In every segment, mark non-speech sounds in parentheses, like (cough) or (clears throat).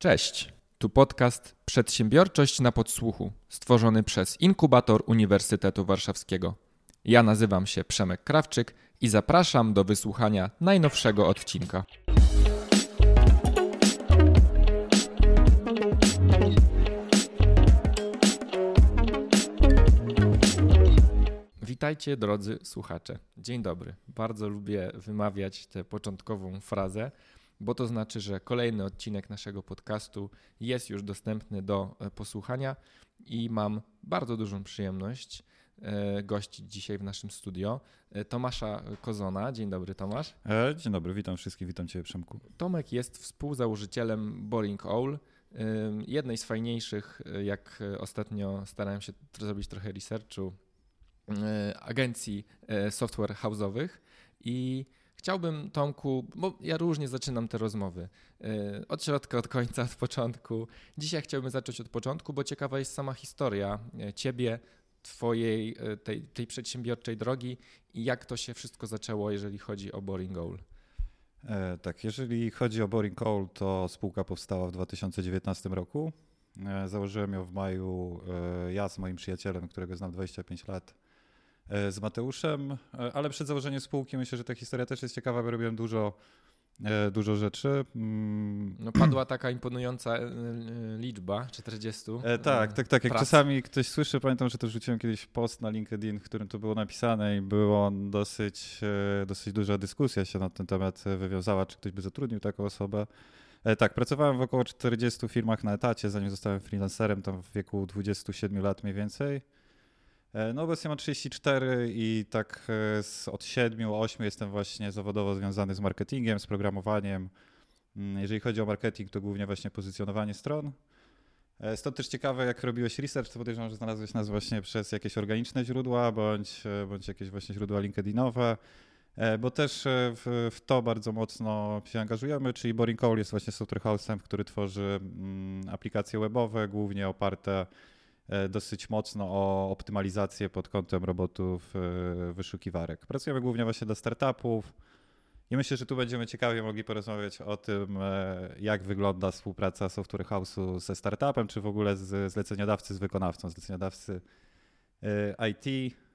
Cześć, tu podcast Przedsiębiorczość na podsłuchu, stworzony przez Inkubator Uniwersytetu Warszawskiego. Ja nazywam się Przemek Krawczyk i zapraszam do wysłuchania najnowszego odcinka. Witajcie drodzy słuchacze. Dzień dobry. Bardzo lubię wymawiać tę początkową frazę, bo to znaczy, że kolejny odcinek naszego podcastu jest już dostępny do e, posłuchania i mam bardzo dużą przyjemność e, gościć dzisiaj w naszym studio e, Tomasza Kozona. Dzień dobry Tomasz. Dzień dobry, witam wszystkich, witam Cię Przemku. Tomek jest współzałożycielem Boring Owl, jednej z fajniejszych, jak ostatnio starałem się zrobić trochę researchu, agencji software house'owych i Chciałbym, Tomku, bo ja różnie zaczynam te rozmowy. E, od środka, od końca, od początku. Dzisiaj chciałbym zacząć od początku, bo ciekawa jest sama historia e, ciebie, twojej, e, tej, tej przedsiębiorczej drogi i jak to się wszystko zaczęło, jeżeli chodzi o Boring. E, tak, jeżeli chodzi o Boring Owl, to spółka powstała w 2019 roku. Założyłem ją w maju ja z moim przyjacielem, którego znam 25 lat z Mateuszem, e, ale przed założeniem spółki myślę, że ta historia też jest ciekawa, bo robiłem dużo, e, dużo rzeczy. Mm. No padła taka imponująca liczba, 40. E, tak, tak, tak. Jak prac. czasami ktoś słyszy, pamiętam, że też rzuciłem kiedyś post na LinkedIn, w którym to było napisane i było dosyć, dosyć duża dyskusja się na ten temat wywiązała, czy ktoś by zatrudnił taką osobę. E, tak, pracowałem w około 40 firmach na etacie, zanim zostałem freelancerem, tam w wieku 27 lat mniej więcej. E, no obecnie mam 34 i tak e, od 7-8 jestem właśnie zawodowo związany z marketingiem, z programowaniem. Mm, jeżeli chodzi o marketing, to głównie właśnie pozycjonowanie stron. E, stąd też ciekawe, jak robiłeś research, to podejrzewam, że znalazłeś nas właśnie przez jakieś organiczne źródła, bądź, bądź jakieś właśnie źródła LinkedInowe, bo też w, w to bardzo mocno się angażujemy, czyli Boring Call jest właśnie software house'em, który tworzy mm, aplikacje webowe, głównie oparte dosyć mocno o optymalizację pod kątem robotów e, wyszukiwarek. Pracujemy głównie właśnie dla startupów i myślę, że tu będziemy ciekawie mogli porozmawiać o tym, e, jak wygląda współpraca software house'u ze startupem, czy w ogóle z zleceniodawcy z wykonawcą, zleceniodawcy IT, E,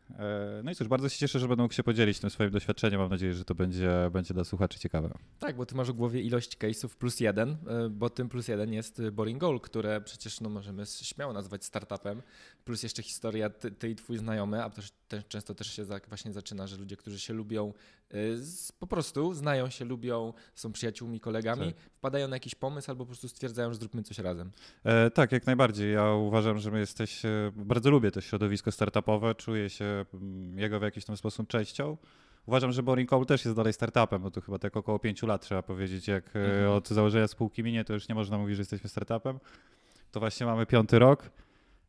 no i cóż, bardzo się cieszę, że będę mógł się podzielić tym swoim doświadczeniem. Mam nadzieję, że to będzie, będzie dla słuchaczy ciekawe. Tak, bo ty masz w głowie ilość case'ów plus jeden, e, bo tym plus jeden jest Boring Goal, które przecież no, możemy śmiało nazwać startupem, plus jeszcze historia ty, ty i twój znajomy, a też, często też się właśnie zaczyna, że ludzie, którzy się lubią, e, po prostu znają się, lubią, są przyjaciółmi, kolegami, tak. wpadają na jakiś pomysł albo po prostu stwierdzają, że zróbmy coś razem. E, tak, jak najbardziej. Ja uważam, że my jesteśmy, bardzo lubię to środowisko startupowe, czuję się Mm, jego w jakiś tam sposób częścią. Uważam, że Boring Call też jest dalej startupem, bo to chyba tak około pięciu lat trzeba powiedzieć. Jak e, mhm. od założenia spółki minie, to już nie można mówić, że jesteśmy startupem. To właśnie mamy piąty rok.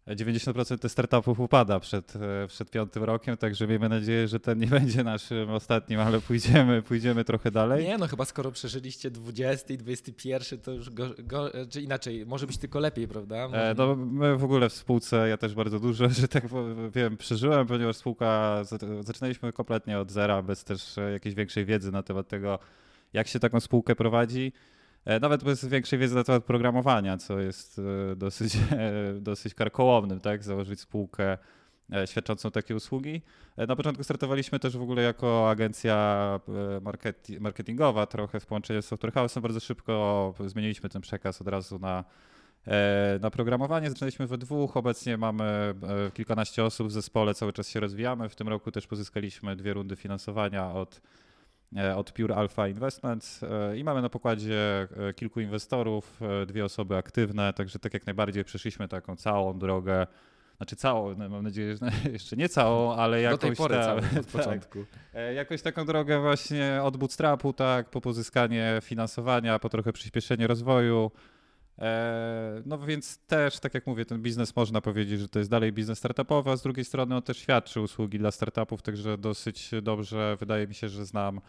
90% tych startupów upada przed, e, przed piątym rokiem, także miejmy nadzieję, że ten nie (laughs) będzie naszym ostatnim, ale pójdziemy, pójdziemy trochę dalej. Nie, no chyba skoro przeżyliście 20 i 21, to już go, go, czy inaczej, może być tylko lepiej, prawda? E, może... no my w ogóle w spółce, ja też bardzo dużo, (laughs) że tak powiem, przeżyłem, ponieważ spółka, zaczynaliśmy kompletnie od zera, bez też jakiejś większej wiedzy na temat tego, jak się taką spółkę prowadzi. E, nawet bez większej wiedzy na temat programowania, co jest e, dosyć, (laughs) e, dosyć karkołomnym, tak? Założyć spółkę świadczącą takie usługi. Na początku startowaliśmy też w ogóle jako agencja marketingowa, trochę w połączeniu z Software House'em. Bardzo szybko zmieniliśmy ten przekaz od razu na, na programowanie. Zaczynaliśmy we dwóch, obecnie mamy kilkanaście osób w zespole, cały czas się rozwijamy. W tym roku też pozyskaliśmy dwie rundy finansowania od od Pure Alpha Investments e, i mamy na pokładzie e, kilku inwestorów, dwie osoby aktywne, także tak jak najbardziej przeszliśmy taką całą drogę, znaczy całą, no, mam nadzieję, że (laughs) jeszcze nie całą, ale jakąś Do tej pory ta, od (laughs) początku. Tak, jakoś taką drogę właśnie od bootstrapu, tak, po pozyskanie finansowania, po trochę przyspieszenie rozwoju, E, no więc też, tak jak mówię, ten biznes można powiedzieć, że to jest dalej biznes startupowy, a z drugiej strony on też świadczy usługi dla startupów, także dosyć dobrze wydaje mi się, że znam e,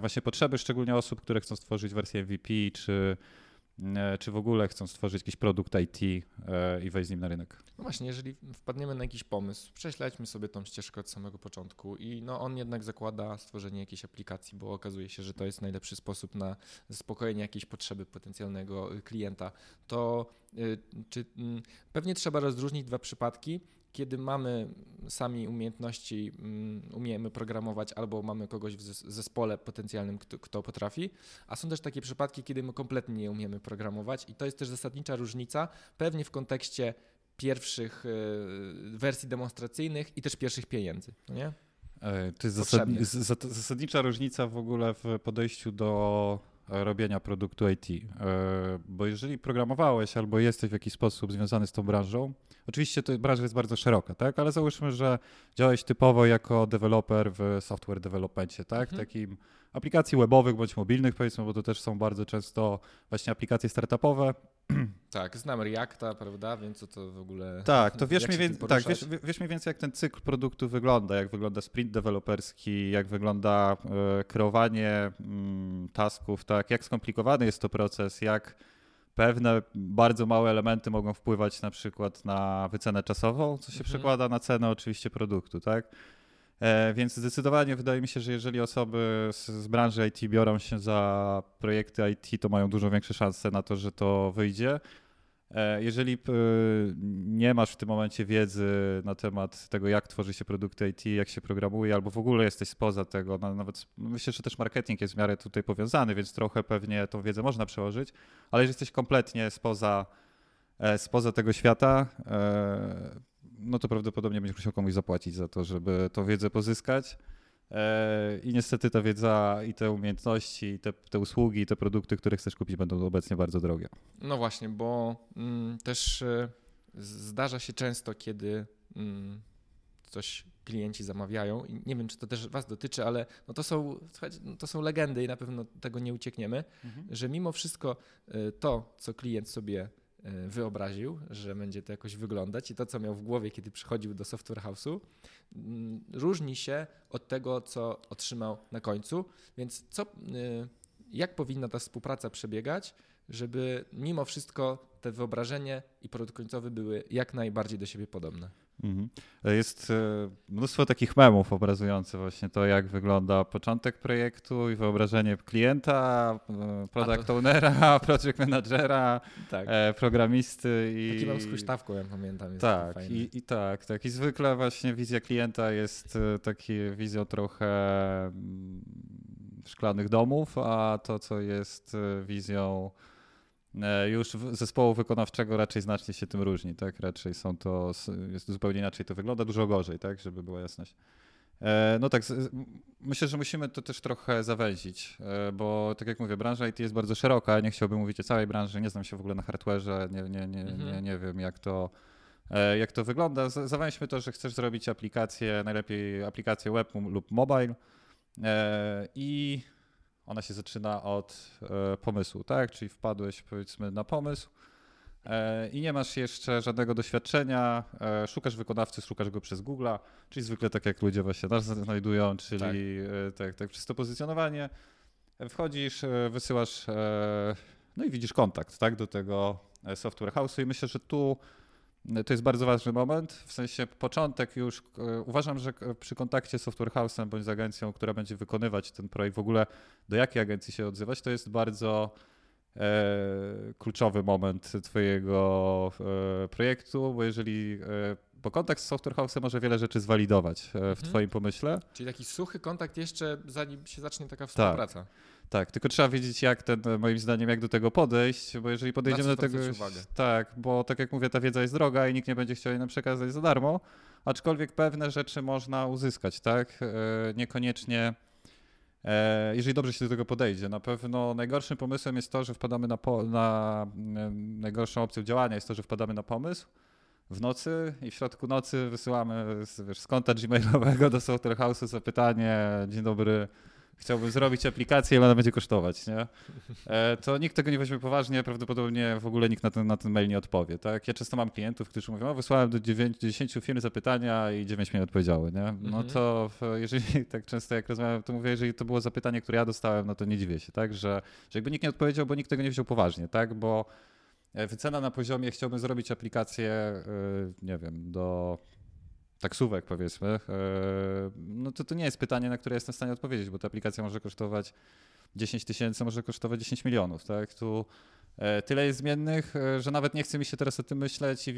właśnie potrzeby, szczególnie osób, które chcą stworzyć wersję MVP, czy e, czy w ogóle chcą stworzyć jakiś produkt IT e, i wejść z nim na rynek. No właśnie, jeżeli wpadniemy na jakiś pomysł, prześledźmy sobie tą ścieżkę od samego początku i no on jednak zakłada stworzenie jakiejś aplikacji, bo okazuje się, że to jest najlepszy sposób na zaspokojenie jakiejś potrzeby potencjalnego klienta. To y, czy, mm, pewnie trzeba rozróżnić dwa przypadki kiedy mamy sami umiejętności, mm, umiemy programować, albo mamy kogoś w zespole potencjalnym, kto, kto, potrafi, a są też takie przypadki, kiedy my kompletnie nie umiemy programować i to jest też zasadnicza różnica, pewnie w kontekście pierwszych e, wersji demonstracyjnych i też pierwszych pieniędzy, no nie? E, to jest zasadni zasadnicza różnica w ogóle w podejściu do robienia produktu IT. E, bo jeżeli programowałeś albo jesteś w jakiś sposób związany z tą branżą, oczywiście to branża jest bardzo szeroka, tak? Ale załóżmy, że działałeś typowo jako deweloper w software developmentie, tak? Mhm. Takim aplikacji webowych bądź mobilnych, powiedzmy, bo to też są bardzo często właśnie aplikacje startupowe. (clears throat) Tak, znam Reacta, prawda, więc co to w ogóle. Tak, to wiesz, (laughs) mniej więcej, tak wiesz, wiesz mniej więcej, jak ten cykl produktu wygląda, jak wygląda sprint deweloperski, jak wygląda e, kreowanie mm, tasków, tak, jak skomplikowany jest to proces, jak pewne bardzo małe elementy mogą wpływać na przykład na wycenę czasową, co się mhm. przekłada na cenę oczywiście produktu, tak? E, więc zdecydowanie wydaje mi się, że jeżeli osoby z, z, branży IT biorą się za projekty IT, to mają dużo większe szanse na to, że to wyjdzie. E, jeżeli nie masz w tym momencie wiedzy na temat tego, jak tworzy się produkty IT, jak się programuje, albo w ogóle jesteś spoza tego, nawet myślę, że też marketing jest w miarę tutaj powiązany, więc trochę pewnie tą wiedzę można przełożyć, ale jeżeli jesteś kompletnie spoza, e, spoza tego świata, no to prawdopodobnie będziesz musiał komuś zapłacić za to, żeby tą wiedzę pozyskać. E, I niestety ta wiedza i te umiejętności, i te, te usługi, i te produkty, które chcesz kupić, będą obecnie bardzo drogie. No właśnie, bo mm, też y, zdarza się często, kiedy mm, coś klienci zamawiają i nie wiem, czy to też Was dotyczy, ale no to, są, no to są legendy i na pewno tego nie uciekniemy, mhm. że mimo wszystko y, to, co klient sobie wyobraził, że będzie to jakoś wyglądać i to, co miał w głowie, kiedy przychodził do software house'u, mm, różni się od tego, co otrzymał na końcu. Więc co, e, jak powinna ta współpraca przebiegać, żeby mimo wszystko te wyobrażenie i produkt końcowy były jak najbardziej do siebie podobne? Mhm. Jest e, mnóstwo takich memów obrazujących właśnie to, jak wygląda początek projektu i wyobrażenie klienta, e, product to... ownera, (laughs) project managera, tak. E, programisty. I... Taki mam z huśtawką, ja pamiętam. Jest tak, i, i, tak, tak. I zwykle właśnie wizja klienta jest taki wizją trochę mm, szklanych domów, a to, co jest wizją E, już zespołu wykonawczego raczej znacznie się tym różni, tak? Raczej są to, jest zupełnie inaczej to wygląda, dużo gorzej, tak? Żeby była jasność. E, no tak, myślę, że musimy to też trochę zawęzić, e, bo tak jak mówię, branża IT jest bardzo szeroka, nie chciałbym mówić o całej branży, nie znam się w ogóle na hardware'ze, nie, nie, nie, mhm. nie, nie wiem jak to, jak to wygląda. Zawęźmy to, że chcesz zrobić aplikację, najlepiej aplikację web lub mobile i ona się zaczyna od e, pomysłu, tak? Czyli wpadłeś powiedzmy na pomysł e, i nie masz jeszcze żadnego doświadczenia, e, szukasz wykonawcy, szukasz go przez Google'a, czyli zwykle tak jak ludzie właśnie nas (laughs) znajdują, czyli tak, tak, tak przez to pozycjonowanie. Wchodzisz, wysyłasz, no i widzisz kontakt, tak? Do tego software house'u i myślę, że tu to jest bardzo ważny moment, w sensie początek już, e, uważam, że przy kontakcie z Software House'em bądź z agencją, która będzie wykonywać ten projekt, w ogóle do jakiej agencji się odzywać, to jest bardzo e, kluczowy moment twojego e, projektu, bo jeżeli, e, bo kontakt z Software House'em może wiele rzeczy zwalidować e, w mhm. twoim pomyśle. Czyli taki suchy kontakt jeszcze zanim się zacznie taka tak. współpraca. Tak. Tak, tylko trzeba wiedzieć, jak ten, moim zdaniem, jak do tego podejść, bo jeżeli podejdziemy do tego. Tak, bo tak jak mówię, ta wiedza jest droga i nikt nie będzie chciał jej nam przekazać za darmo, aczkolwiek pewne rzeczy można uzyskać, tak? E, niekoniecznie. E, jeżeli dobrze się do tego podejdzie, na pewno najgorszym pomysłem jest to, że wpadamy na, po, na najgorszą opcją działania jest to, że wpadamy na pomysł w nocy i w środku nocy wysyłamy z, wiesz, z konta gmailowego do Software House'u zapytanie, dzień dobry, chciałbym zrobić aplikację, ile ona będzie kosztować, nie? E, to nikt tego nie weźmie poważnie, prawdopodobnie w ogóle nikt na ten, na ten mail nie odpowie, tak? Ja często mam klientów, którzy mówią, o, wysłałem do 9, 10 firm zapytania i 9 mi odpowiedziały, nie? No mhm. to jeżeli (laughs) tak często jak rozmawiam, to mówię, jeżeli to było zapytanie, które ja dostałem, no to nie dziwię się, tak? Że, że jakby nikt nie odpowiedział, bo nikt tego nie wziął poważnie, tak? Bo e, wycena na poziomie, chciałbym zrobić aplikację, e, nie wiem, do taksówek powiedzmy, e, no to to nie jest pytanie, na które jestem w stanie odpowiedzieć, bo ta aplikacja może kosztować 10 tysięcy, może kosztować 10 milionów, tak? Tu e, tyle jest zmiennych, e, że nawet nie chce mi się teraz o tym myśleć i,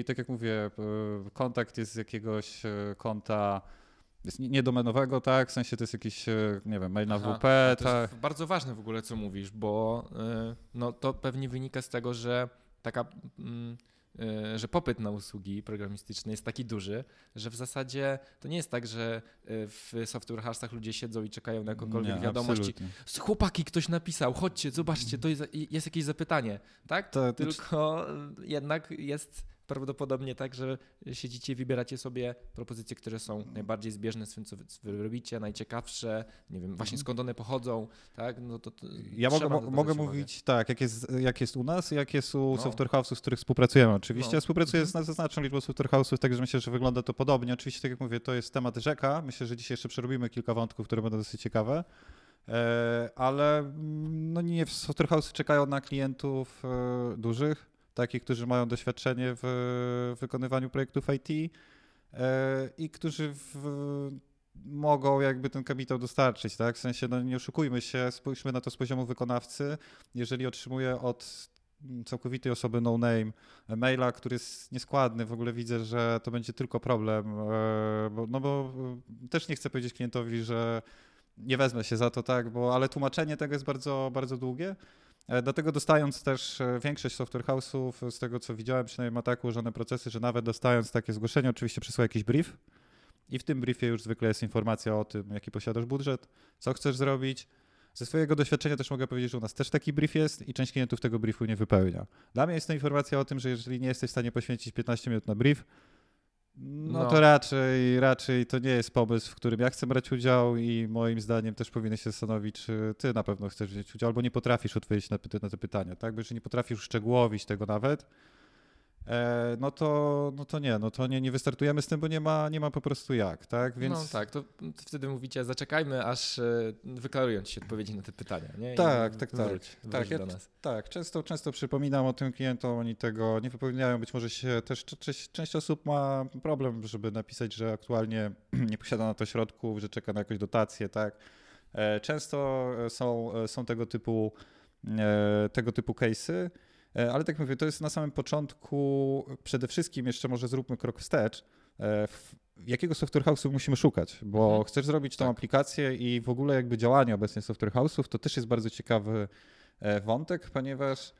i tak jak mówię, kontakt jest z jakiegoś konta jest niedomenowego, tak? W sensie to jest jakiś, nie wiem, mail na Aha, WP. To tak. jest bardzo ważne w ogóle, co mówisz, bo no, to pewnie wynika z tego, że taka mm, że popyt na usługi programistyczne jest taki duży, że w zasadzie to nie jest tak, że e, w software house'ach ludzie siedzą i czekają na jakąkolwiek nie, wiadomość. Chłopaki, ktoś napisał, chodźcie, zobaczcie, to jest, jest jakieś zapytanie, tak? To, to Tylko jednak jest prawdopodobnie tak, że siedzicie, wybieracie sobie propozycje, które są najbardziej zbieżne z tym, co wy robicie, najciekawsze, nie wiem, właśnie mhm. skąd one pochodzą, tak? No to, to ja mogę, mogę mówić tak, jak jest, jak jest u nas, jak jest u no. software house'ów, z których współpracujemy. Oczywiście no. ja współpracuję mhm. z znaczną liczbą software house'ów, także myślę, że wygląda to podobnie. Oczywiście, tak jak mówię, to jest temat rzeka. Myślę, że dzisiaj jeszcze przerobimy kilka wątków, które będą dosyć ciekawe. E, ale mm, no nie, software house'y czekają na klientów e, dużych, takich, którzy mają doświadczenie w wykonywaniu projektów IT e, i którzy w, mogą jakby ten kapitał dostarczyć, tak? W sensie, no nie oszukujmy się, spójrzmy na to z poziomu wykonawcy. Jeżeli otrzymuję od całkowitej osoby no name maila, który jest nieskładny, w ogóle widzę, że to będzie tylko problem, e, bo, no bo e, też nie chcę powiedzieć klientowi, że nie wezmę się za to, tak, bo ale tłumaczenie tego jest bardzo, bardzo długie. E, dlatego dostając też e, większość software house'ów, z tego co widziałem, przynajmniej ma tak ułożone procesy, że nawet dostając takie zgłoszenie, oczywiście przysła jakiś brief i w tym briefie już zwykle jest informacja o tym, jaki posiadasz budżet, co chcesz zrobić. Ze swojego doświadczenia też mogę powiedzieć, że u nas też taki brief jest i część klientów tego briefu nie wypełnia. Dla mnie jest to informacja o tym, że jeżeli nie jesteś w stanie poświęcić 15 minut na brief, no, no, to raczej, raczej to nie jest pomysł, w którym ja chcę brać udział i moim zdaniem też powinien się zastanowić, czy ty na pewno chcesz wziąć udział, albo nie potrafisz odpowiedzieć na, na te pytania, tak? Bo jeżeli nie potrafisz szczegółowić tego nawet, no to, no to nie, no to nie, nie wystartujemy z tym, bo nie ma, nie ma po prostu jak, tak? Więc... No tak, to wtedy mówicie, zaczekajmy, aż e, wyklarują ci się odpowiedzi na te pytania, nie? I tak, tak, tak. Wróć, tak, ja, tak, często, często przypominam o tym klientom, oni tego nie wypełniają, być może się też, część, część osób ma problem, żeby napisać, że aktualnie (clears throat) nie posiada na to środków, że czeka na jakąś dotację, tak? E, często są, są tego typu tego typu case'y, E, ale tak mówię, to jest na samym początku. Przede wszystkim jeszcze może zróbmy krok wstecz. E, jakiego software house'u musimy szukać? Bo mhm. chcesz zrobić tą tak. aplikację i w ogóle jakby działanie obecnie software house'ów, to też jest bardzo ciekawy e, wątek, ponieważ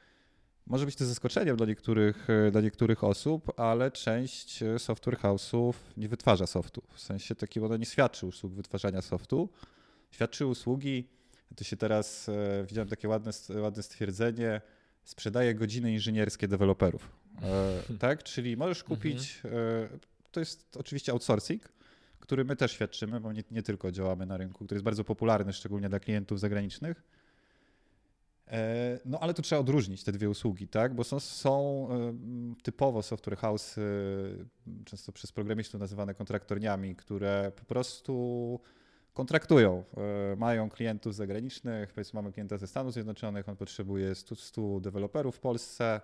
może być to zaskoczeniem dla niektórych, dla niektórych osób, ale część software house'ów nie wytwarza softu. W sensie takim ona nie świadczy usług wytwarzania softu. Świadczy usługi, to się teraz, widziałem takie ładne, ładne stwierdzenie, sprzedaje godziny inżynierskie deweloperów. E, (laughs) tak? Czyli możesz kupić, mhm. e, to jest oczywiście outsourcing, który my też świadczymy, bo nie, nie, tylko działamy na rynku, który jest bardzo popularny, szczególnie dla klientów zagranicznych. E, no ale tu trzeba odróżnić te dwie usługi, tak? Bo są, są typowo software house, często przez programistów nazywane kontraktorniami, które po prostu kontraktują. E, mają klientów zagranicznych, powiedzmy mamy klienta ze Stanów Zjednoczonych, on potrzebuje 100, 100 deweloperów w Polsce.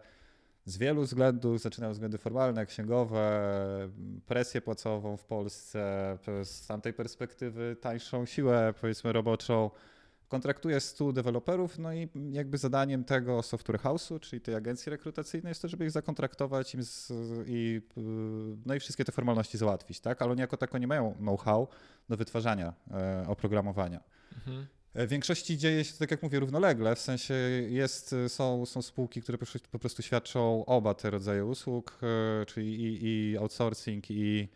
Z wielu względów, zaczynają względy formalne, księgowe, presję płacową w Polsce, z tamtej perspektywy tańszą siłę, powiedzmy, roboczą kontraktuje 100 deweloperów, no i jakby zadaniem tego software house'u, czyli tej agencji rekrutacyjnej jest to, żeby ich zakontraktować im z, i, no i wszystkie te formalności załatwić, tak? Ale oni jako tako nie mają know-how do wytwarzania e, oprogramowania. Mhm. E, w większości dzieje się to, tak jak mówię, równolegle, w sensie jest, są, są spółki, które po prostu świadczą oba te rodzaje usług, e, czyli i, i outsourcing, i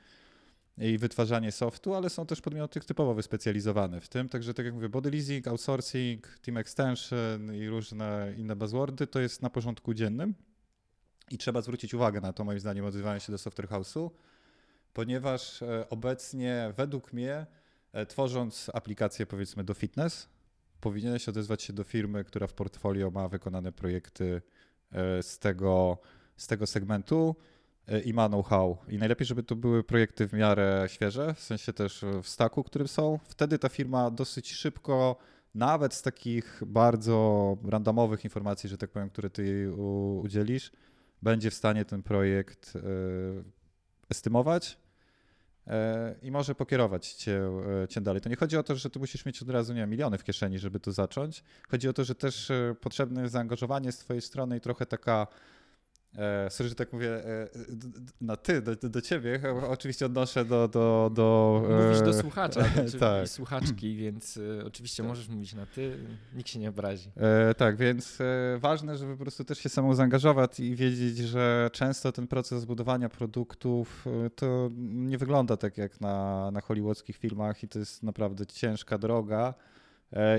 i wytwarzanie softu, ale są też podmioty typowo wyspecjalizowane w tym. Także tak jak mówię, body leasing, outsourcing, team extension i różne inne buzzwordy to jest na porządku dziennym i trzeba zwrócić uwagę na to, moim zdaniem, odzywając się do software house'u, ponieważ e, obecnie według mnie tworząc aplikację powiedzmy do fitness, powinieneś odezwać się do firmy, która w portfolio ma wykonane projekty z tego, z tego segmentu i ma know-how. I najlepiej, żeby to były projekty w miarę świeże, w sensie też w staku, którym są. Wtedy ta firma dosyć szybko, nawet z takich bardzo randomowych informacji, że tak powiem, które ty udzielisz, będzie w stanie ten projekt e, estymować e, i może pokierować cię, e, cię dalej. To nie chodzi o to, że ty musisz mieć od razu nie wiem, miliony w kieszeni, żeby to zacząć. Chodzi o to, że też potrzebne jest zaangażowanie z twojej strony i trochę taka E, sorry, że tak mówię e, na ty, do, do ciebie. Oczywiście odnoszę do... do, do Mówisz do słuchacza (laughs) tak. i słuchaczki, więc e, oczywiście tak. możesz mówić na ty, nikt się nie obrazi. E, tak, więc e, ważne, żeby po prostu też się samą zaangażować i wiedzieć, że często ten proces budowania produktów e, to nie wygląda tak jak na, na hollywoodzkich filmach i to jest naprawdę ciężka droga.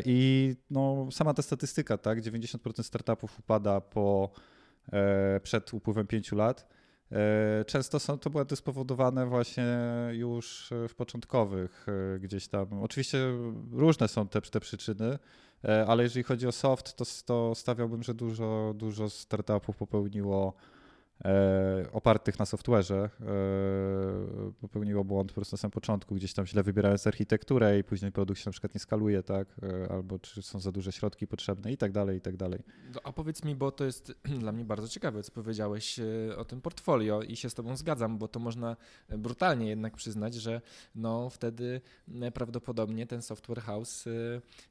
I no, sama ta statystyka, tak, 90% startupów upada po E, przed upływem pięciu lat. E, często są to błędy spowodowane właśnie już w początkowych e, gdzieś tam. Oczywiście różne są te, te przyczyny, ale jeżeli chodzi o soft, to, to stawiałbym, że dużo, dużo startupów popełniło e, opartych na software'ze e, popełniło błąd po prostu na samym początku, gdzieś tam źle wybierając architekturę i później produkt się na przykład nie skaluje, tak, e, albo czy są za duże środki potrzebne i tak dalej, i tak dalej. No, a powiedz mi, bo to jest (clears throat) dla mnie bardzo ciekawe, co powiedziałeś e, o tym portfolio i się z tobą zgadzam, bo to można brutalnie jednak przyznać, że no wtedy e, prawdopodobnie ten software house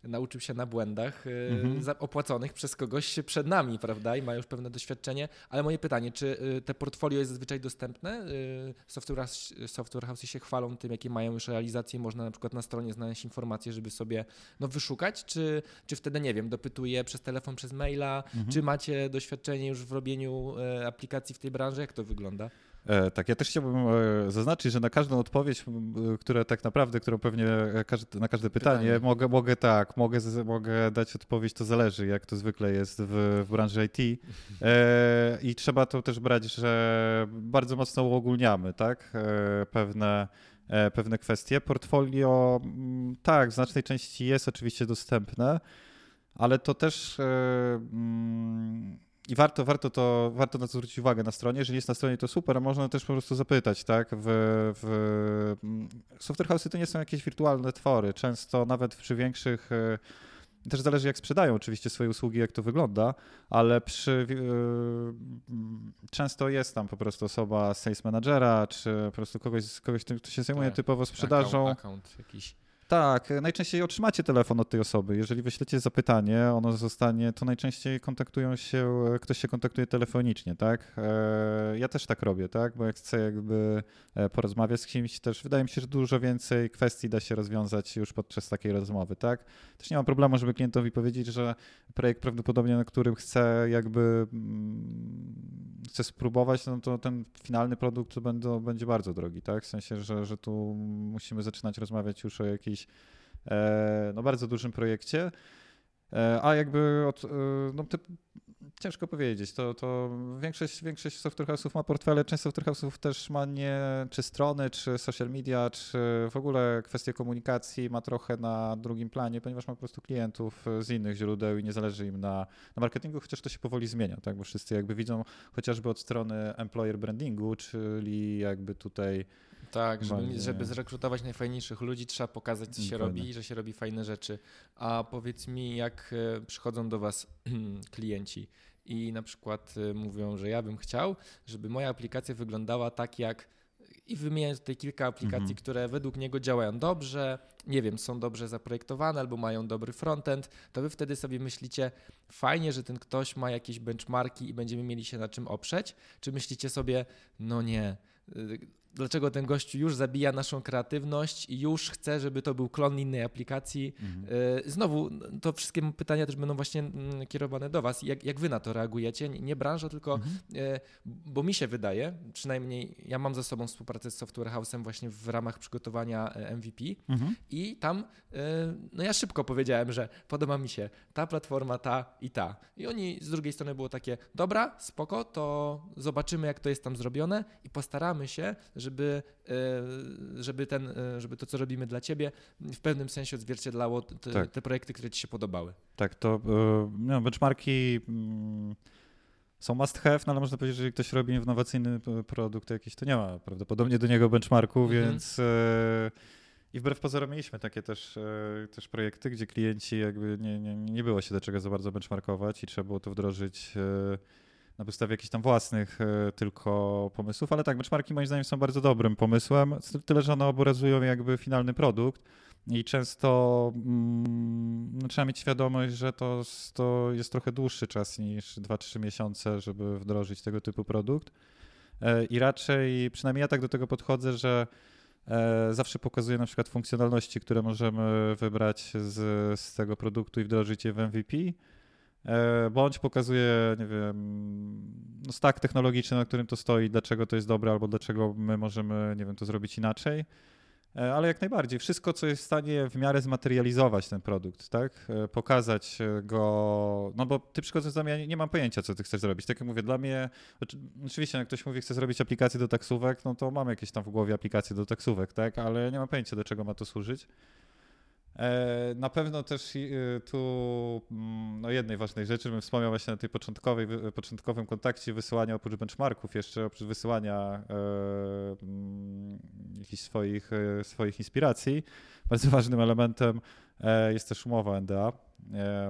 nauczył się na błędach mhm. opłaconych przez kogoś przed nami, prawda, i ma już pewne doświadczenie, ale moje pytanie, czy te portfolio jest zazwyczaj dostępne. Y, software, software house'y się chwalą tym, jakie mają już realizacje. Można na przykład na stronie znaleźć informacje, żeby sobie no, wyszukać, czy, czy wtedy, nie wiem, dopytuje przez telefon, przez maila, mhm. czy macie doświadczenie już w robieniu e, aplikacji w tej branży, jak to wygląda? E, tak, ja też chciałbym e, zaznaczyć, że na każdą odpowiedź, które tak naprawdę, którą pewnie na każde pytanie, pytanie. Mogę, mogę tak, mogę, mogę dać odpowiedź, to zależy, jak to zwykle jest w, w branży IT. E, I trzeba to też brać, że bardzo mocno uogólniamy, tak, pewne, pewne kwestie. Portfolio, tak, w znacznej części jest oczywiście dostępne, ale to też i warto, warto, to, warto na to zwrócić uwagę na stronie. Jeżeli jest na stronie, to super, a można też po prostu zapytać, tak? W, w mm, software house'y to nie są jakieś wirtualne twory. Często nawet przy większych e, też zależy, jak sprzedają oczywiście swoje usługi, jak to wygląda, ale przy, yy, często jest tam po prostu osoba sales managera, czy po prostu kogoś, kogoś kto się zajmuje tak, typowo sprzedażą. Account, account jakiś. Tak, najczęściej otrzymacie telefon od tej osoby. Jeżeli wyślecie zapytanie, ono zostanie, to najczęściej kontaktują się, ktoś się kontaktuje telefonicznie, tak? E, ja też tak robię, tak? Bo jak chcę jakby e, porozmawiać z kimś, też wydaje mi się, że dużo więcej kwestii da się rozwiązać już podczas takiej rozmowy, tak? Też nie mam problemu, żeby klientowi powiedzieć, że projekt prawdopodobnie, na którym chcę jakby mm, chcę spróbować, no to ten finalny produkt będzie bardzo drogi, tak? W sensie, że, że tu musimy zaczynać rozmawiać już o jakiejś e, no, bardzo dużym projekcie. E, a jakby od, e, no, te, ciężko powiedzieć, to, to większość, większość software house'ów ma portfele, część software house'ów też ma nie czy strony, czy social media, czy w ogóle kwestie komunikacji ma trochę na drugim planie, ponieważ ma po prostu klientów z innych źródeł i nie zależy im na, na marketingu, chociaż to się powoli zmienia, tak, bo wszyscy jakby widzą chociażby od strony employer brandingu, czyli jakby tutaj tak, żeby, żeby zrekrutować najfajniejszych ludzi, trzeba pokazać, co się robi i że się robi fajne rzeczy. A powiedz mi, jak e, przychodzą do Was (clears throat) klienci i na przykład e, mówią, że ja bym chciał, żeby moja aplikacja wyglądała tak jak i wymieniać tutaj kilka aplikacji, mhm. które według niego działają dobrze, nie wiem, są dobrze zaprojektowane albo mają dobry frontend, to wy wtedy sobie myślicie, fajnie, że ten ktoś ma jakieś benchmarki i będziemy mieli się na czym oprzeć, czy myślicie sobie, no nie, y, dlaczego ten gościu już zabija naszą kreatywność i już chce, żeby to był klon innej aplikacji. Mhm. E, znowu, to wszystkie pytania też będą właśnie mm, kierowane do Was. Jak, jak Wy na to reagujecie? Nie branża, tylko, mhm. E, bo mi się wydaje, przynajmniej ja mam ze sobą współpracę z Software House'em właśnie w ramach przygotowania e, MVP mhm. i tam, no ja szybko powiedziałem, że podoba mi się ta platforma, ta i ta. I oni z drugiej strony było takie, dobra, spoko, to zobaczymy, jak to jest tam zrobione i postaramy się, żeby, żeby, ten, żeby to, co robimy dla ciebie, w pewnym sensie odzwierciedlało te, tak. te projekty, które ci się podobały. Tak, to no, benchmarki mm, są must have, no ale można powiedzieć, że jeżeli ktoś robi innowacyjny produkt jakiś, to nie ma prawdopodobnie do niego benchmarku, mhm. więc i wbrew pozorom mieliśmy takie też, e, też projekty, gdzie klienci jakby nie, nie, nie było się do czego za bardzo benchmarkować i trzeba było to wdrożyć e, na podstawie jakichś tam własnych e, tylko pomysłów, ale tak, benchmarki moim zdaniem są bardzo dobrym pomysłem, tyle, że one obrazują jakby finalny produkt i często mm, no, trzeba mieć świadomość, że to, to jest trochę dłuższy czas niż 2-3 miesiące, żeby wdrożyć tego typu produkt. I raczej, przynajmniej ja tak do tego podchodzę, że E, zawsze pokazuje na przykład funkcjonalności, które możemy wybrać z, z tego produktu i wdrożyć je w MVP, e, bądź pokazuje, nie wiem, no stack technologiczny, na którym to stoi, dlaczego to jest dobre, albo dlaczego my możemy, nie wiem, to zrobić inaczej. E, ale jak najbardziej, wszystko, co jest w stanie w miarę zmaterializować ten produkt, tak? E, pokazać go, no bo ty przychodząc do mnie, ja nie mam pojęcia, co ty chcesz zrobić. Tak jak mówię, dla mnie, oczywiście jak ktoś mówi, chce zrobić aplikację do taksówek, no to mamy jakieś tam w głowie aplikacje do taksówek, tak? Ale nie mam pojęcia, do czego ma to służyć. E, na pewno też tu mm, no jednej ważnej rzeczy, bym wspomniał właśnie na tej początkowej, początkowym kontakcie wysyłania oprócz benchmarków, jeszcze oprócz wysyłania e, mm, jakichś swoich, e, swoich inspiracji. Bardzo ważnym elementem jest też umowa NDA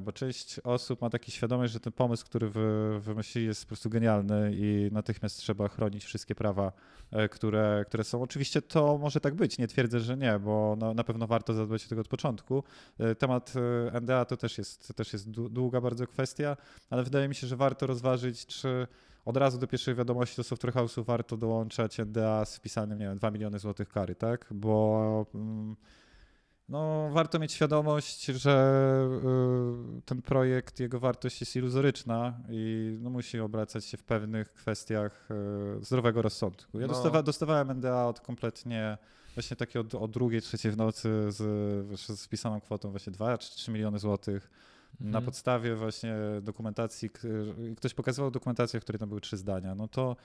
bo część osób ma taki świadomość, że ten pomysł, który wy, wymyślili jest po prostu genialny i natychmiast trzeba chronić wszystkie prawa, e, które, które są. Oczywiście to może tak być, nie twierdzę, że nie, bo na, na pewno warto zadbać o tego od początku. E, temat e, NDA to też jest, też jest długa bardzo kwestia, ale wydaje mi się, że warto rozważyć, czy od razu do pierwszej wiadomości do Software House'u warto dołączać NDA z wpisanym, nie wiem, 2 miliony złotych kary, tak? Bo... Mm, no, warto mieć świadomość, że y, ten projekt, jego wartość jest iluzoryczna i no, musi obracać się w pewnych kwestiach y, zdrowego rozsądku. Ja no. dostawa, dostawałem NDA od kompletnie właśnie takie od, od drugiej, trzeciej w nocy z, z wpisaną kwotą właśnie 2 czy 3 miliony złotych. Na mhm. podstawie właśnie dokumentacji, ktoś pokazywał dokumentację, w której tam były trzy zdania, no to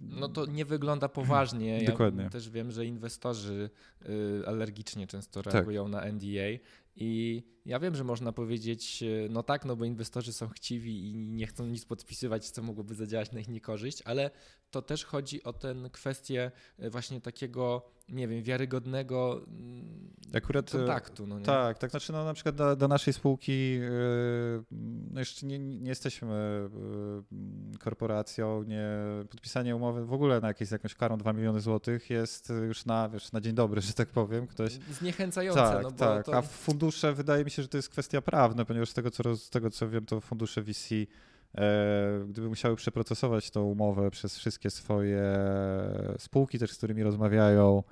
no to nie wygląda poważnie. Dokładnie. Ja też wiem, że inwestorzy y, alergicznie często tak. reagują tak. na NDA i ja wiem, że można powiedzieć, y, no tak, no bo inwestorzy są chciwi i nie chcą nic podpisywać, co mogłoby zadziałać na ich niekorzyść, ale to też chodzi o tę kwestię y, właśnie takiego nie wiem, wiarygodnego mm, Akurat, e, kontaktu. No tak, tak. Znaczy, no, na przykład do, do naszej spółki e, no jeszcze nie, nie jesteśmy e, korporacją, nie, podpisanie umowy w ogóle na jakieś, jakąś karą 2 miliony złotych jest już na, wiesz, na dzień dobry, że tak powiem. Ktoś... Zniechęcające. Tak, no tak. To... A fundusze wydaje mi się, że to jest kwestia prawna, ponieważ z tego, co, z tego, co wiem, to fundusze VC gdyby musiały przeprocesować tą umowę przez wszystkie swoje spółki też, z którymi rozmawiają,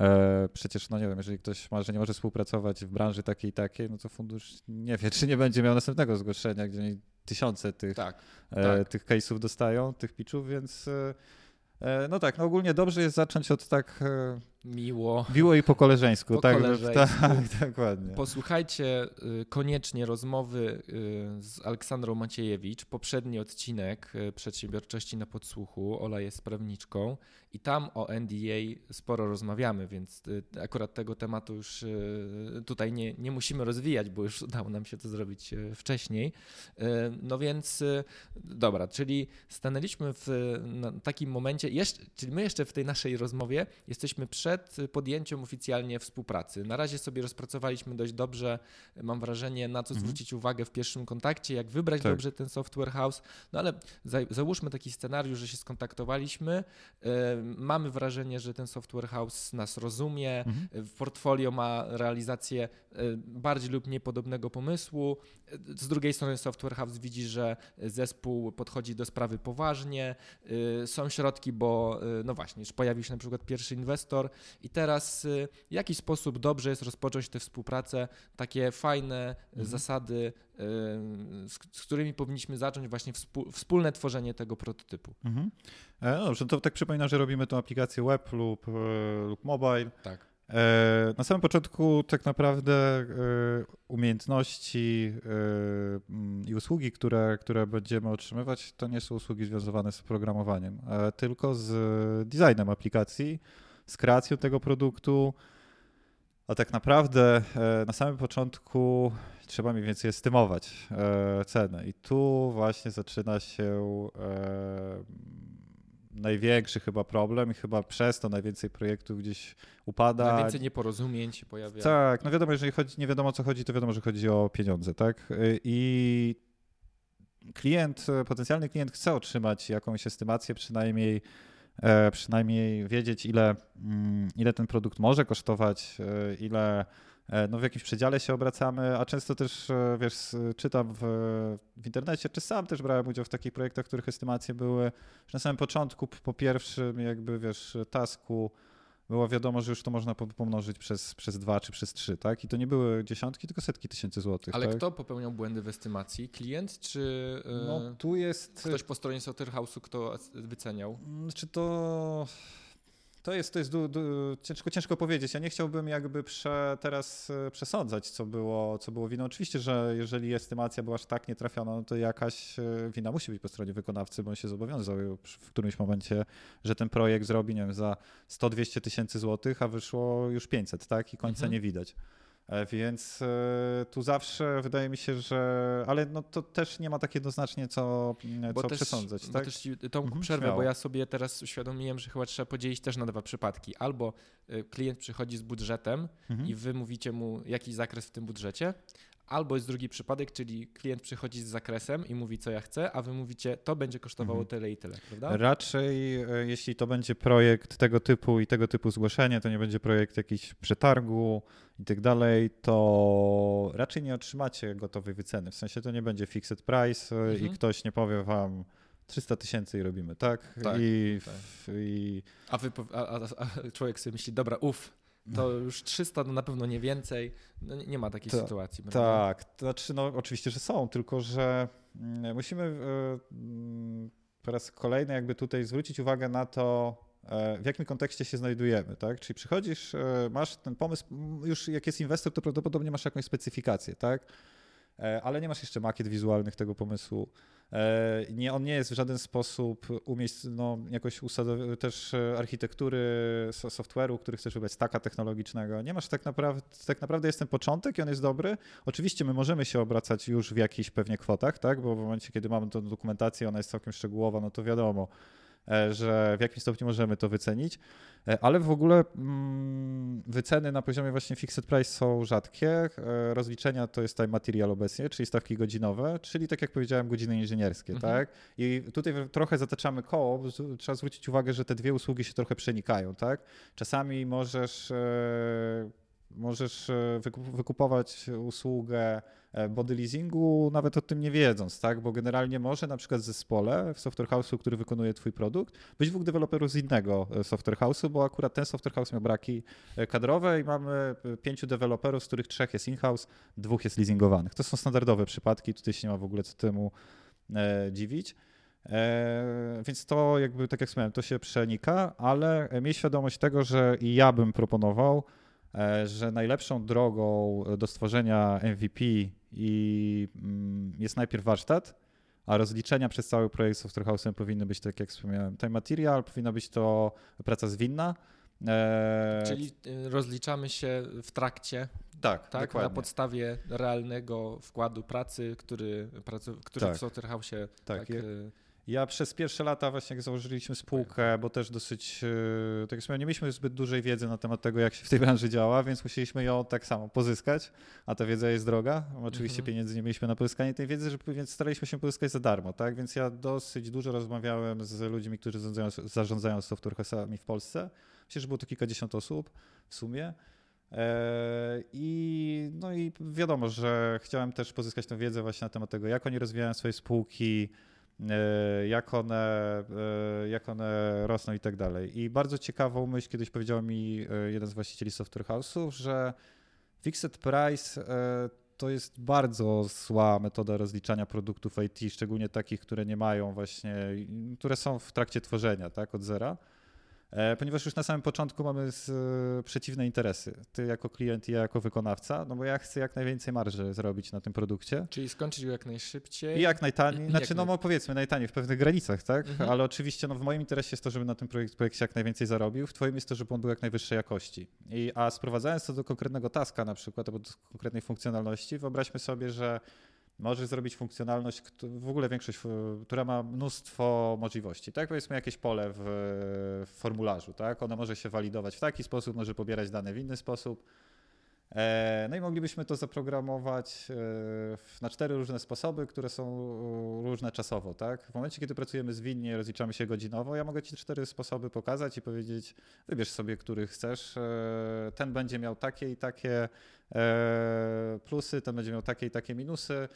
E, przecież, no nie wiem, jeżeli ktoś ma, że nie może współpracować w branży takiej i takiej, no to fundusz nie wie, (laughs) czy nie będzie miał następnego zgłoszenia, gdzie oni tysiące tych, tak, e, tak. tych case'ów dostają, tych pitchów, więc e, no tak, no ogólnie dobrze jest zacząć od tak Miło. Miło i po koleżeńsku, po tak, koleżeńsku. tak, dokładnie. Posłuchajcie y, koniecznie rozmowy y, z Aleksandrą Maciejewicz, poprzedni odcinek y, Przedsiębiorczości na podsłuchu, Ola jest prawniczką i tam o NDA sporo rozmawiamy, więc akurat tego tematu już tutaj nie, nie musimy rozwijać, bo już udało nam się to zrobić wcześniej. No więc dobra, czyli stanęliśmy w takim momencie, jeszcze, czyli my jeszcze w tej naszej rozmowie jesteśmy przed przed podjęciem oficjalnie współpracy. Na razie sobie rozpracowaliśmy dość dobrze, mam wrażenie, na co mhm. zwrócić uwagę w pierwszym kontakcie, jak wybrać tak. dobrze ten software house. No ale załóżmy taki scenariusz, że się skontaktowaliśmy, e, mamy wrażenie, że ten software house nas rozumie, mhm. w portfolio ma realizację e, bardziej lub mniej podobnego pomysłu. Z drugiej strony software house widzi, że zespół podchodzi do sprawy poważnie, e, są środki, bo no właśnie, już pojawił się na przykład pierwszy inwestor, i teraz y, w jaki sposób dobrze jest rozpocząć tę współpracę, takie fajne mhm. zasady, y, z, z, którymi powinniśmy zacząć właśnie wspólne tworzenie tego prototypu. Mhm. E, no dobrze, to tak przypominam, że robimy tą aplikację web lub, e, lub mobile. Tak. E, na samym początku tak naprawdę umiejętności i usługi, które, które będziemy otrzymywać, to nie są usługi związane z programowaniem, tylko z designem aplikacji, z kreacją tego produktu. A tak naprawdę na samym początku trzeba mniej więcej estymować cenę. I tu właśnie zaczyna się największy chyba problem i chyba przez to najwięcej projektów gdzieś upada. Najwięcej nieporozumień się pojawia. Tak, no wiadomo, jeżeli chodzi, nie wiadomo o co chodzi, to wiadomo, że chodzi o pieniądze, tak? I klient, potencjalny klient chce otrzymać jakąś estymację, przynajmniej e, przynajmniej wiedzieć, ile, mm, ile ten produkt może kosztować, e, ile E, no w jakimś przedziale się obracamy, a często też, e, wiesz, czytam w, w internecie, czy sam też brałem udział w takich projektach, których estymacje były, że na samym początku, po pierwszym jakby, wiesz, tasku było wiadomo, że już to można pomnożyć przez, przez dwa czy przez trzy, tak? I to nie były dziesiątki, tylko setki tysięcy złotych. Ale tak? kto popełniał błędy w estymacji? Klient czy e, no, tu jest... ktoś po stronie Soterhouse'u, kto wyceniał? Czy to to jest, to jest du, du, ciężko, ciężko powiedzieć. Ja nie chciałbym jakby prze, teraz e, przesądzać, co było, co było winą. Oczywiście, że jeżeli estymacja była aż tak nietrafiona, no to jakaś e, wina musi być po stronie wykonawcy, bo on się zobowiązał w którymś momencie, że ten projekt zrobi, nie wiem, za 100-200 tysięcy złotych, a wyszło już 500, tak? I końca mhm. nie widać. E, więc e, tu zawsze wydaje mi się, że. Ale no to też nie ma tak jednoznacznie co, mm, co też, przesądzać. Bo tak? też ci Tomku mhm, przerwę, śmiało. bo ja sobie teraz uświadomiłem, że chyba trzeba podzielić też na dwa przypadki. Albo e, klient przychodzi z budżetem mhm. i wy mówicie mu jakiś zakres w tym budżecie, Albo jest drugi przypadek, czyli klient przychodzi z zakresem i mówi, co ja chcę, a wy mówicie, to będzie kosztowało mhm. tyle i tyle, prawda? Raczej, e, jeśli to będzie projekt tego typu i tego typu zgłoszenie, to nie będzie projekt jakiś przetargu i tak dalej, to raczej nie otrzymacie gotowej wyceny. W sensie to nie będzie fixed price e, mhm. i ktoś nie powie wam, 300 tysięcy i robimy, tak? tak, I, tak. I... A, wy, a, a, a, człowiek sobie myśli, dobra, uff, to już 300 to na pewno nie więcej. No nie, ma takiej Ta, sytuacji. Prawda? Tak, to znaczy, no oczywiście, że są, tylko że mm, musimy mm, po raz kolejny jakby tutaj zwrócić uwagę na to, e, w jakim kontekście się znajdujemy, tak? Czyli przychodzisz, e, masz ten pomysł, już jak jest inwestor, to prawdopodobnie masz jakąś specyfikację, tak? E, ale nie masz jeszcze makiet wizualnych tego pomysłu. E, nie, on nie jest w żaden sposób umieść, no, jakoś też architektury software'u, który chcesz wybrać, staka technologicznego. Nie masz tak naprawdę, tak naprawdę jest ten początek i on jest dobry. Oczywiście my możemy się obracać już w jakichś pewnie kwotach, tak? bo w momencie, kiedy mamy tę dokumentację, ona jest całkiem szczegółowa, no to wiadomo, E, że w jakim stopniu możemy to wycenić, e, ale w ogóle mm, wyceny na poziomie właśnie fixed price są rzadkie. E, rozliczenia to jest time material obecnie, czyli stawki godzinowe, czyli tak jak powiedziałem, godziny inżynierskie, mhm. tak? I tutaj trochę zataczamy koło, bo trzeba zwrócić uwagę, że te dwie usługi się trochę przenikają, tak? Czasami możesz możesz wykupować usługę E, body leasingu, nawet o tym nie wiedząc, tak? Bo generalnie może na przykład w zespole, w software house'u, który wykonuje twój produkt, być dwóch deweloperów z innego e, software house'u, bo akurat ten software house miał braki e, kadrowe i mamy pięciu deweloperów, z których trzech jest in-house, dwóch jest leasingowanych. To są standardowe przypadki, tutaj się nie ma w ogóle co temu e, dziwić. E, więc to jakby, tak jak wspomniałem, to się przenika, ale miej świadomość tego, że i ja bym proponował, E, że najlepszą drogą do stworzenia MVP i mm, jest najpierw warsztat, a rozliczenia przez cały projekt Software House powinny być, tak jak wspomniałem, time material, powinna być to praca zwinna. E, Czyli y, rozliczamy się w trakcie. Tak, tak dokładnie. na podstawie realnego wkładu pracy, który, który tak. w Software House tak, tak ja przez pierwsze lata właśnie jak założyliśmy spółkę, bo też dosyć, e, tak jak nie mieliśmy zbyt dużej wiedzy na temat tego, jak się w tej branży działa, więc musieliśmy ją tak samo pozyskać, a ta wiedza jest droga. Oczywiście mhm. pieniędzy nie mieliśmy na pozyskanie tej wiedzy, więc staraliśmy się pozyskać za darmo, tak? Więc ja dosyć dużo rozmawiałem z ludźmi, którzy zarządzają, zarządzają software house'ami w Polsce. Myślę, że było to kilkadziesiąt osób w sumie. E, I, no i wiadomo, że chciałem też pozyskać tę wiedzę właśnie na temat tego, jak oni rozwijają swoje spółki, jak one, e, jak one rosną i tak dalej. I bardzo ciekawą myśl kiedyś powiedział mi e, jeden z właścicieli software house'ów, że fixed price to jest bardzo zła metoda rozliczania produktów IT, szczególnie takich, które nie mają właśnie, które są w trakcie tworzenia, tak, od zera. E, ponieważ już na samym początku mamy z, e, przeciwne interesy. Ty jako klient i ja jako wykonawca, no bo ja chcę jak najwięcej marży zrobić na tym produkcie. Czyli skończyć go jak najszybciej. I jak najtaniej, znaczy jak no naj... powiedzmy najtaniej w pewnych granicach, tak? Mhm. Ale oczywiście no, w moim interesie jest to, żeby na tym projekt, projekcie jak najwięcej zarobił, w twoim jest to, żeby on był jak najwyższej jakości. I, a sprowadzając to do konkretnego taska na przykład, albo do konkretnej funkcjonalności, wyobraźmy sobie, że możesz zrobić funkcjonalność, w ogóle większość, która ma mnóstwo możliwości. Tak, powiedzmy jakieś pole w, w formularzu, tak? Ono może się walidować w taki sposób, może pobierać dane w inny sposób. E, no i moglibyśmy to zaprogramować e, na cztery różne sposoby, które są e, różne czasowo. Tak? W momencie, kiedy pracujemy zwinnie, rozliczamy się godzinowo, ja mogę Ci cztery sposoby pokazać i powiedzieć, wybierz sobie, który chcesz. Ten będzie miał takie i takie plusy, ten będzie miał takie i takie minusy.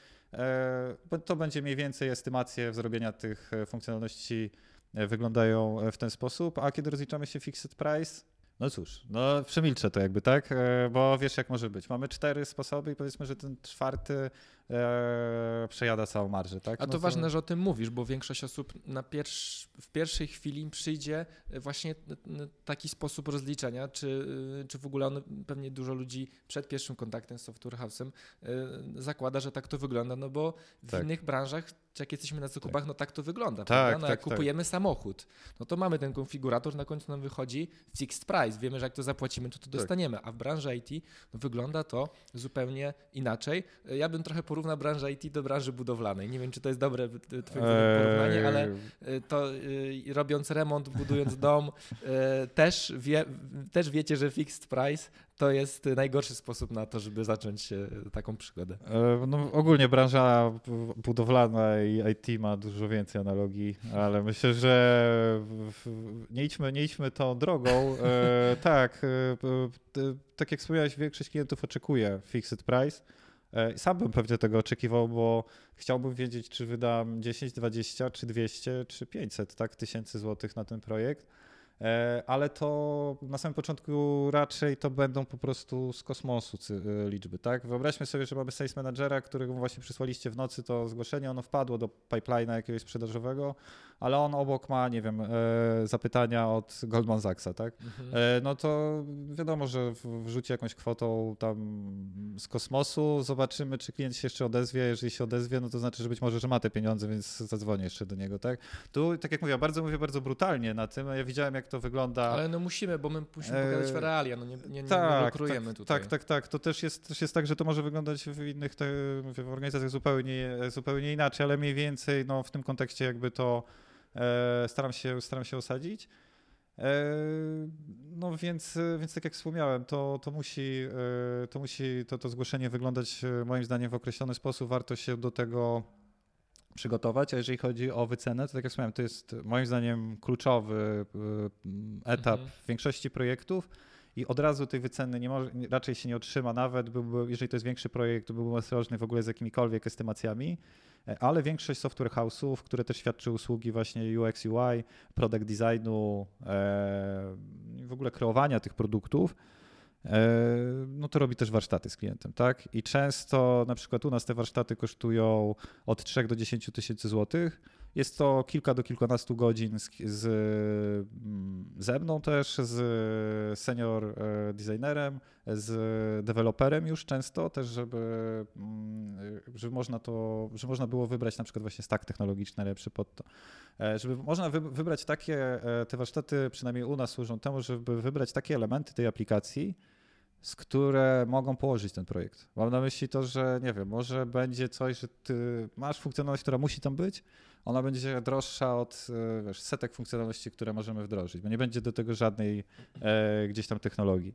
To będzie mniej więcej estymacje zrobienia tych funkcjonalności wyglądają w ten sposób, a kiedy rozliczamy się fixed price, no cóż, no przemilczę to jakby, tak? E, bo wiesz jak może być. Mamy cztery sposoby i powiedzmy, że ten czwarty e, przejada całą marżę, tak? A to, no to ważne, że o tym mówisz, bo większość osób na pierwsz, w pierwszej chwili przyjdzie właśnie taki sposób rozliczenia, czy, czy w ogóle on, pewnie dużo ludzi przed pierwszym kontaktem z Software House'em e, zakłada, że tak to wygląda, no bo w tak. innych branżach jak jesteśmy na zakupach, tak. no tak to wygląda. Tak, no, tak, jak tak. kupujemy samochód, no to mamy ten konfigurator, na końcu nam wychodzi fixed price. Wiemy, że jak to zapłacimy, to to tak. dostaniemy. A w branży IT no, wygląda to zupełnie inaczej. Ja bym trochę porównał branżę IT do branży budowlanej. Nie wiem, czy to jest dobre twoje eee... porównanie, ale e, to e, robiąc remont, budując (laughs) dom, e, też, wie, też wiecie, że fixed price to jest najgorszy sposób na to, żeby zacząć taką przygodę. No, ogólnie branża budowlana i IT ma dużo więcej analogii, ale myślę, że nie idźmy, nie idźmy tą drogą. (laughs) tak, tak jak wspomniałeś, większość klientów oczekuje fixed price. E, sam bym pewnie tego oczekiwał, bo chciałbym wiedzieć, czy wydam 10, 20, czy 200, czy 500 tak, tysięcy złotych na ten projekt. E, ale to na samym początku raczej to będą po prostu z kosmosu e, liczby, tak? Wyobraźmy sobie, że mamy sales managera, którego właśnie przysłaliście w nocy to zgłoszenie, ono wpadło do pipeline'a jakiegoś sprzedażowego, ale on obok ma, nie wiem, e, zapytania od Goldman Sachsa, tak? Mhm. No to wiadomo, że wrzuci jakąś kwotą tam z kosmosu, zobaczymy, czy klient się jeszcze odezwie, jeżeli się odezwie, no to znaczy, że być może, że ma te pieniądze, więc zadzwonię jeszcze do niego, tak? Tu, tak jak mówię, bardzo mówię bardzo brutalnie na tym, ja widziałem, jak jak to wygląda. Ale no musimy, bo my musimy pokazać e... realia, no nie, nie, nie, tak, nie lukrujemy tak, tutaj. Tak, tak, tak. To też jest, też jest tak, że to może wyglądać w innych te, w organizacjach zupełnie, zupełnie inaczej, ale mniej więcej no, w tym kontekście jakby to e, staram, się, staram się osadzić. E, no więc, więc tak jak wspomniałem, to, to musi, e, to, musi to, to zgłoszenie wyglądać e, moim zdaniem w określony sposób. Warto się do tego przygotować, a jeżeli chodzi o wycenę, to tak jak wspomniałem, to jest moim zdaniem kluczowy y, etap mhm. większości projektów i od razu tej wyceny nie może, raczej się nie otrzyma, nawet byłby, jeżeli to jest większy projekt, to byłbym ostrożny w ogóle z jakimikolwiek estymacjami, e, ale większość software house'ów, które też świadczy usługi właśnie UX, UI, product designu, e, w ogóle kreowania tych produktów, no to robi też warsztaty z klientem, tak? I często na przykład u nas te warsztaty kosztują od 3 do 10 tysięcy złotych. Jest to kilka do kilkunastu godzin z, z, mm, ze mną też, z senior e, designerem, z deweloperem już często też, żeby, mm, żeby można to, żeby można było wybrać na przykład właśnie stack technologiczny lepszy pod to. E, żeby można wybrać takie, te warsztaty przynajmniej u nas służą temu, żeby wybrać takie elementy tej aplikacji, z które mogą położyć ten projekt. Mam na myśli to, że nie wiem, może będzie coś, że ty masz funkcjonalność, która musi tam być, ona będzie droższa od e, wiesz, setek funkcjonalności, które możemy wdrożyć, bo nie będzie do tego żadnej e, gdzieś tam technologii.